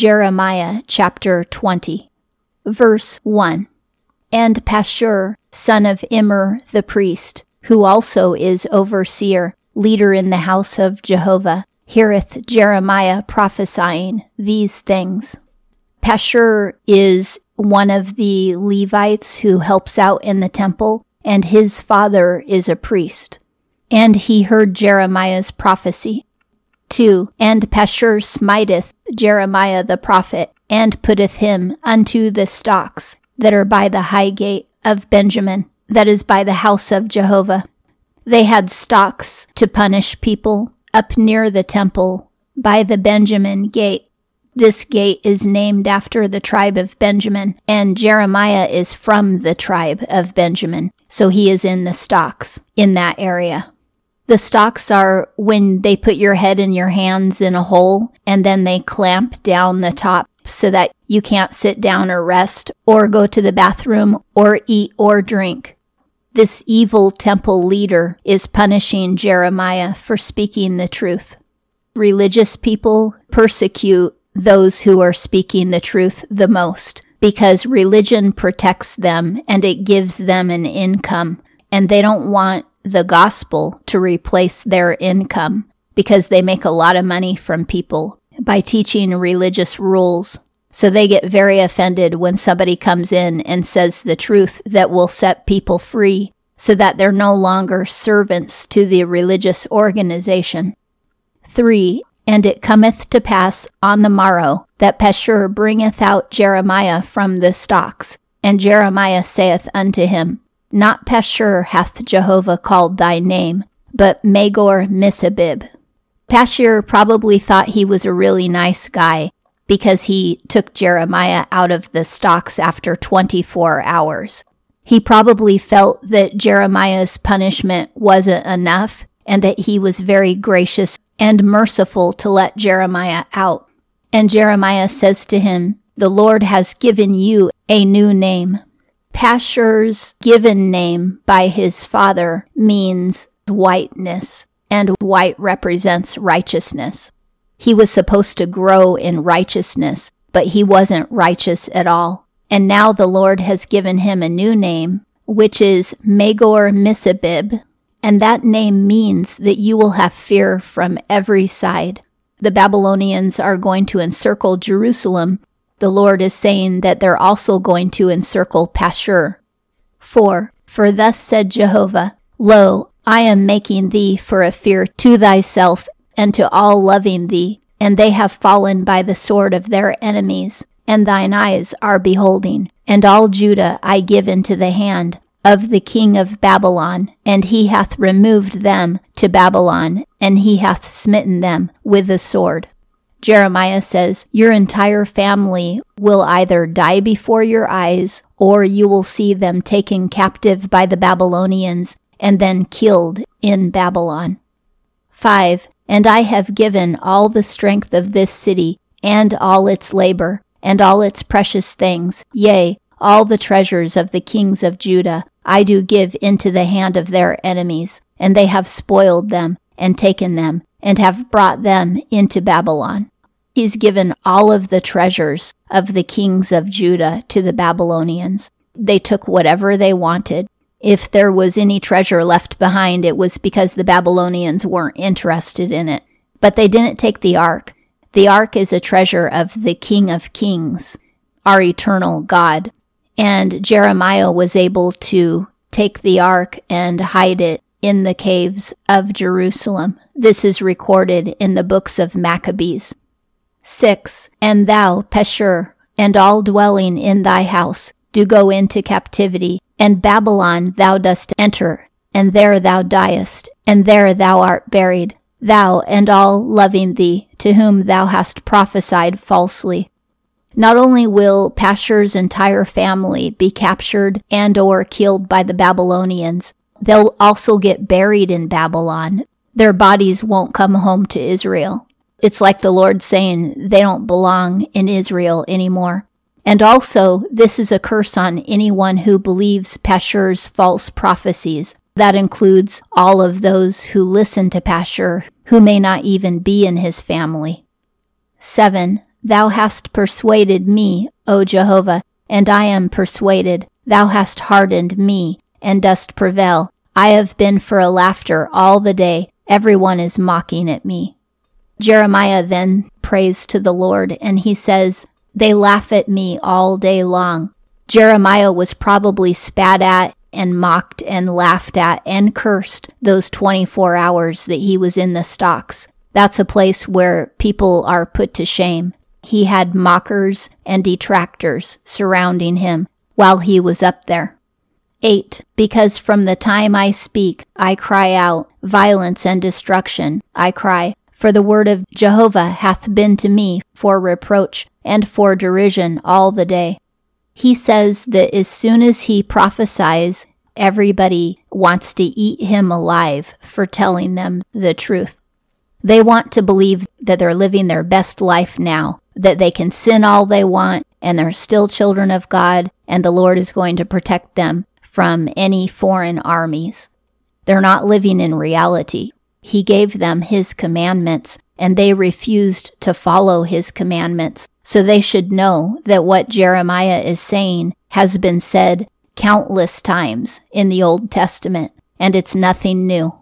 Jeremiah chapter 20, verse 1. And Pashur, son of Immer the priest, who also is overseer, leader in the house of Jehovah, heareth Jeremiah prophesying these things. Pashur is one of the Levites who helps out in the temple, and his father is a priest. And he heard Jeremiah's prophecy. 2. And Pashur smiteth Jeremiah the prophet, and putteth him unto the stocks that are by the high gate of Benjamin, that is by the house of Jehovah. They had stocks to punish people up near the temple by the Benjamin gate. This gate is named after the tribe of Benjamin, and Jeremiah is from the tribe of Benjamin, so he is in the stocks in that area. The stocks are when they put your head and your hands in a hole and then they clamp down the top so that you can't sit down or rest or go to the bathroom or eat or drink. This evil temple leader is punishing Jeremiah for speaking the truth. Religious people persecute those who are speaking the truth the most because religion protects them and it gives them an income, and they don't want the gospel to replace their income because they make a lot of money from people by teaching religious rules. So they get very offended when somebody comes in and says the truth that will set people free so that they're no longer servants to the religious organization. 3. And it cometh to pass on the morrow that Pashur bringeth out Jeremiah from the stocks. And Jeremiah saith unto him, Not Pashur hath Jehovah called thy name, but Magor Missabib. Pashur probably thought he was a really nice guy because he took Jeremiah out of the stocks after 24 hours. He probably felt that Jeremiah's punishment wasn't enough and that he was very gracious and merciful to let Jeremiah out. And Jeremiah says to him, The Lord has given you a new name. Pashur's given name by his father means whiteness, and white represents righteousness. He was supposed to grow in righteousness, but he wasn't righteous at all. And now the Lord has given him a new name, which is Magor Missabib, and that name means that you will have fear from every side. The Babylonians are going to encircle Jerusalem. The Lord is saying that they're also going to encircle Pashur. 4. For thus said Jehovah, Lo, I am making thee for a fear to thyself and to all loving thee, and they have fallen by the sword of their enemies, and thine eyes are beholding. And all Judah I give into the hand of the king of Babylon, and he hath removed them to Babylon, and he hath smitten them with the sword. Jeremiah says, Your entire family will either die before your eyes, or you will see them taken captive by the Babylonians and then killed in Babylon. 5. And I have given all the strength of this city, and all its labor, and all its precious things, yea, all the treasures of the kings of Judah, I do give into the hand of their enemies, and they have spoiled them, and taken them, and have brought them into Babylon. He's given all of the treasures of the kings of Judah to the Babylonians. They took whatever they wanted, if there was any treasure left behind, it was because the Babylonians weren't interested in it. But they didn't take the ark. The ark is a treasure of the King of Kings, our eternal God. And Jeremiah was able to take the ark and hide it in the caves of Jerusalem. This is recorded in the books of Maccabees. 6. And thou, Pashur, and all dwelling in thy house, do go into captivity and Babylon thou dost enter, and there thou diest, and there thou art buried, thou and all loving thee, to whom thou hast prophesied falsely. Not only will Pashur's entire family be captured and or killed by the Babylonians, they'll also get buried in Babylon. Their bodies won't come home to Israel. It's like the Lord saying they don't belong in Israel anymore. And also, this is a curse on anyone who believes Pashur's false prophecies. That includes all of those who listen to Pashur, who may not even be in his family. 7. Thou hast persuaded me, O Jehovah, and I am persuaded. Thou hast hardened me, and dost prevail. I have been for a laughter all the day. Everyone is mocking at me. Jeremiah then prays to the Lord, and he says, They laugh at me all day long. Jeremiah was probably spat at and mocked and laughed at and cursed those 24 hours that he was in the stocks. That's a place where people are put to shame. He had mockers and detractors surrounding him while he was up there. 8. Because from the time I speak, I cry out, violence and destruction, I cry, for the word of Jehovah hath been to me for reproach and for derision all the day. He says that as soon as he prophesies, everybody wants to eat him alive for telling them the truth. They want to believe that they're living their best life now, that they can sin all they want, and they're still children of God, and the Lord is going to protect them from any foreign armies. They're not living in reality. He gave them His commandments, and they refused to follow His commandments. So they should know that what Jeremiah is saying has been said countless times in the Old Testament, and it's nothing new.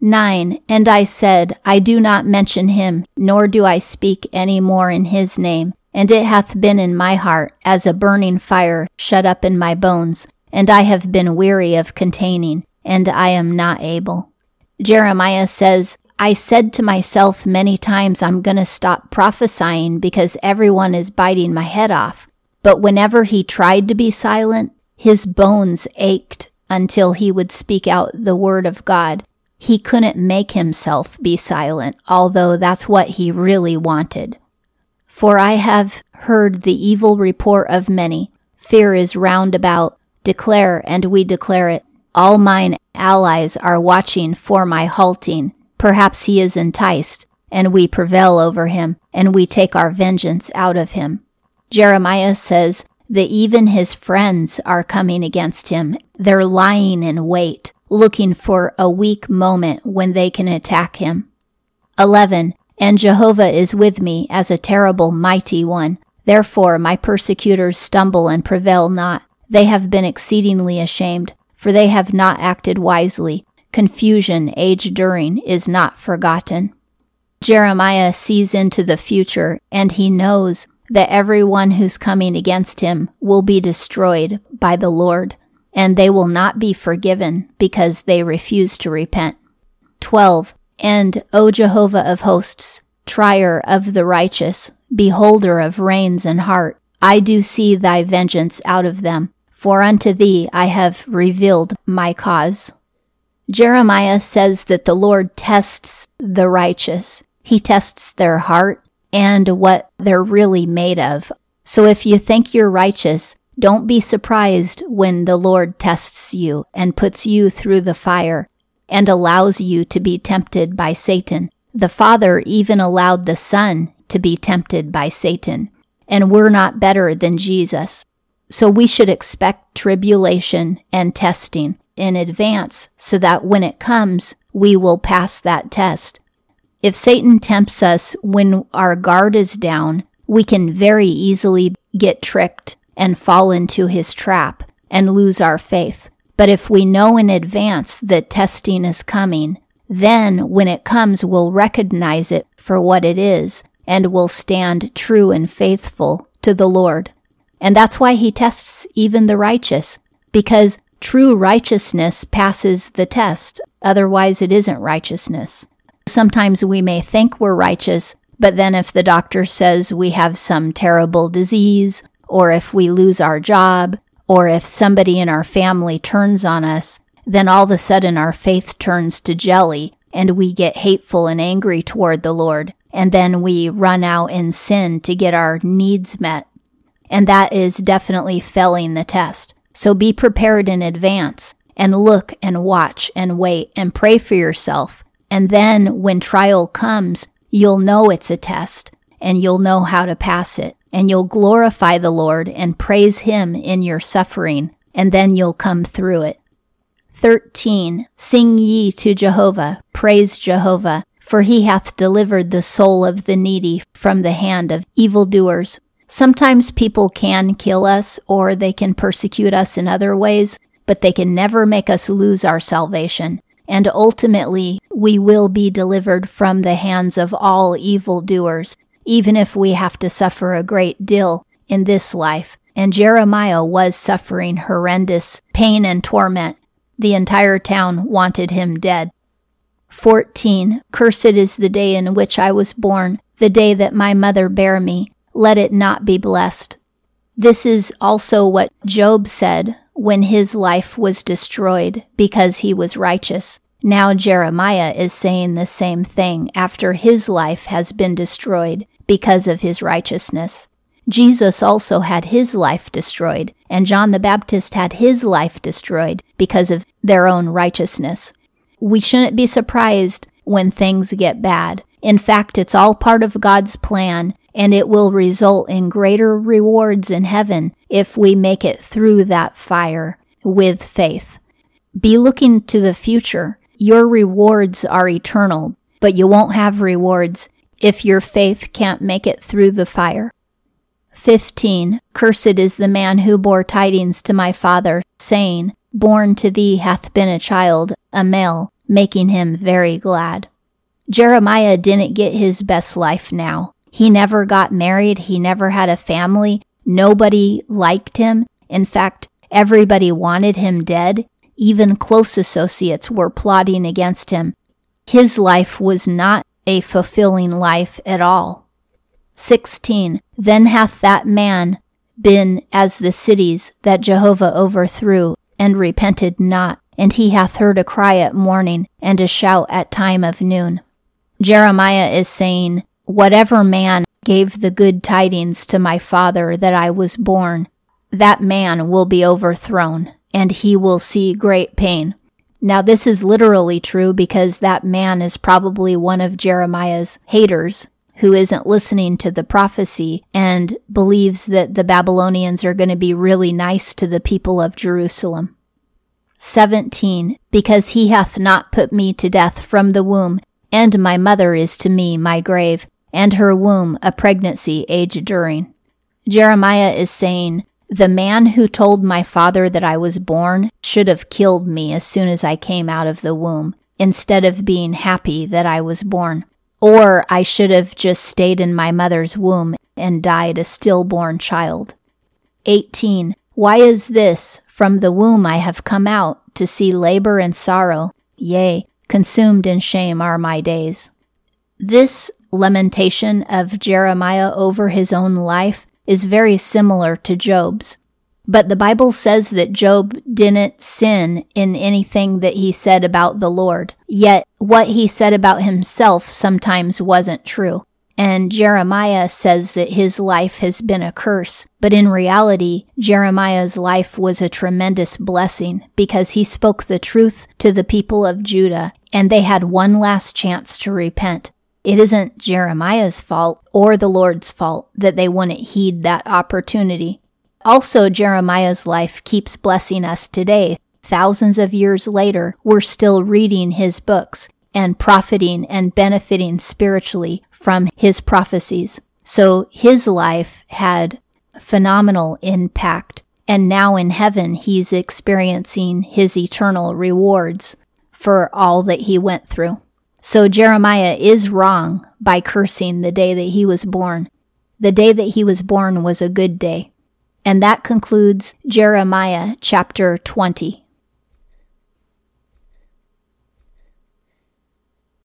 9. And I said, I do not mention him, nor do I speak any more in his name. And it hath been in my heart as a burning fire shut up in my bones, and I have been weary of containing, and I am not able. Jeremiah says, I said to myself many times, I'm going to stop prophesying because everyone is biting my head off. But whenever he tried to be silent, his bones ached until he would speak out the word of God. He couldn't make himself be silent, although that's what he really wanted. For I have heard the evil report of many. Fear is round about. Declare, and we declare it. All mine allies are watching for my halting. Perhaps he is enticed, and we prevail over him, and we take our vengeance out of him. Jeremiah says that even his friends are coming against him. They're lying in wait looking for a weak moment when they can attack him. 11. And Jehovah is with me as a terrible mighty one. Therefore my persecutors stumble and prevail not. They have been exceedingly ashamed, for they have not acted wisely. Confusion age during is not forgotten. Jeremiah sees into the future, and he knows that everyone who's coming against him will be destroyed by the Lord and they will not be forgiven because they refuse to repent. 12. And, O Jehovah of hosts, trier of the righteous, beholder of reins and heart, I do see thy vengeance out of them, for unto thee I have revealed my cause. Jeremiah says that the Lord tests the righteous. He tests their heart and what they're really made of. So if you think you're righteous, don't be surprised when the Lord tests you and puts you through the fire and allows you to be tempted by Satan. The Father even allowed the Son to be tempted by Satan, and we're not better than Jesus. So we should expect tribulation and testing in advance so that when it comes, we will pass that test. If Satan tempts us when our guard is down, we can very easily get tricked and fall into his trap and lose our faith. But if we know in advance that testing is coming, then when it comes, we'll recognize it for what it is and will stand true and faithful to the Lord. And that's why he tests even the righteous, because true righteousness passes the test. Otherwise, it isn't righteousness. Sometimes we may think we're righteous, but then if the doctor says we have some terrible disease or if we lose our job, or if somebody in our family turns on us, then all of a sudden our faith turns to jelly and we get hateful and angry toward the Lord. And then we run out in sin to get our needs met. And that is definitely failing the test. So be prepared in advance and look and watch and wait and pray for yourself. And then when trial comes, you'll know it's a test and you'll know how to pass it and you'll glorify the Lord and praise Him in your suffering, and then you'll come through it. 13. Sing ye to Jehovah, praise Jehovah, for he hath delivered the soul of the needy from the hand of evildoers. Sometimes people can kill us or they can persecute us in other ways, but they can never make us lose our salvation. And ultimately, we will be delivered from the hands of all evildoers, even if we have to suffer a great deal in this life. And Jeremiah was suffering horrendous pain and torment. The entire town wanted him dead. 14. Cursed is the day in which I was born, the day that my mother bare me. Let it not be blessed. This is also what Job said when his life was destroyed because he was righteous. Now Jeremiah is saying the same thing after his life has been destroyed because of his righteousness. Jesus also had his life destroyed, and John the Baptist had his life destroyed because of their own righteousness. We shouldn't be surprised when things get bad. In fact, it's all part of God's plan, and it will result in greater rewards in heaven if we make it through that fire with faith. Be looking to the future. Your rewards are eternal, but you won't have rewards if your faith can't make it through the fire. 15. Cursed is the man who bore tidings to my father, saying, Born to thee hath been a child, a male, making him very glad. Jeremiah didn't get his best life now. He never got married. He never had a family. Nobody liked him. In fact, everybody wanted him dead. Even close associates were plotting against him. His life was not a fulfilling life at all. 16. Then hath that man been as the cities that Jehovah overthrew, and repented not, and he hath heard a cry at morning, and a shout at time of noon. Jeremiah is saying, Whatever man gave the good tidings to my father that I was born, that man will be overthrown, and he will see great pain. Now, this is literally true because that man is probably one of Jeremiah's haters who isn't listening to the prophecy and believes that the Babylonians are going to be really nice to the people of Jerusalem. 17. Because he hath not put me to death from the womb, and my mother is to me my grave, and her womb a pregnancy age during. Jeremiah is saying, The man who told my father that I was born should have killed me as soon as I came out of the womb, instead of being happy that I was born. Or I should have just stayed in my mother's womb and died a stillborn child. 18. Why is this? From the womb I have come out to see labor and sorrow. Yea, consumed in shame are my days. This lamentation of Jeremiah over his own life is very similar to Job's. But the Bible says that Job didn't sin in anything that he said about the Lord. Yet what he said about himself sometimes wasn't true. And Jeremiah says that his life has been a curse. But in reality, Jeremiah's life was a tremendous blessing because he spoke the truth to the people of Judah and they had one last chance to repent. It isn't Jeremiah's fault or the Lord's fault that they wouldn't heed that opportunity. Also, Jeremiah's life keeps blessing us today. Thousands of years later, we're still reading his books and profiting and benefiting spiritually from his prophecies. So his life had phenomenal impact. And now in heaven, he's experiencing his eternal rewards for all that he went through. So Jeremiah is wrong by cursing the day that he was born. The day that he was born was a good day. And that concludes Jeremiah chapter 20.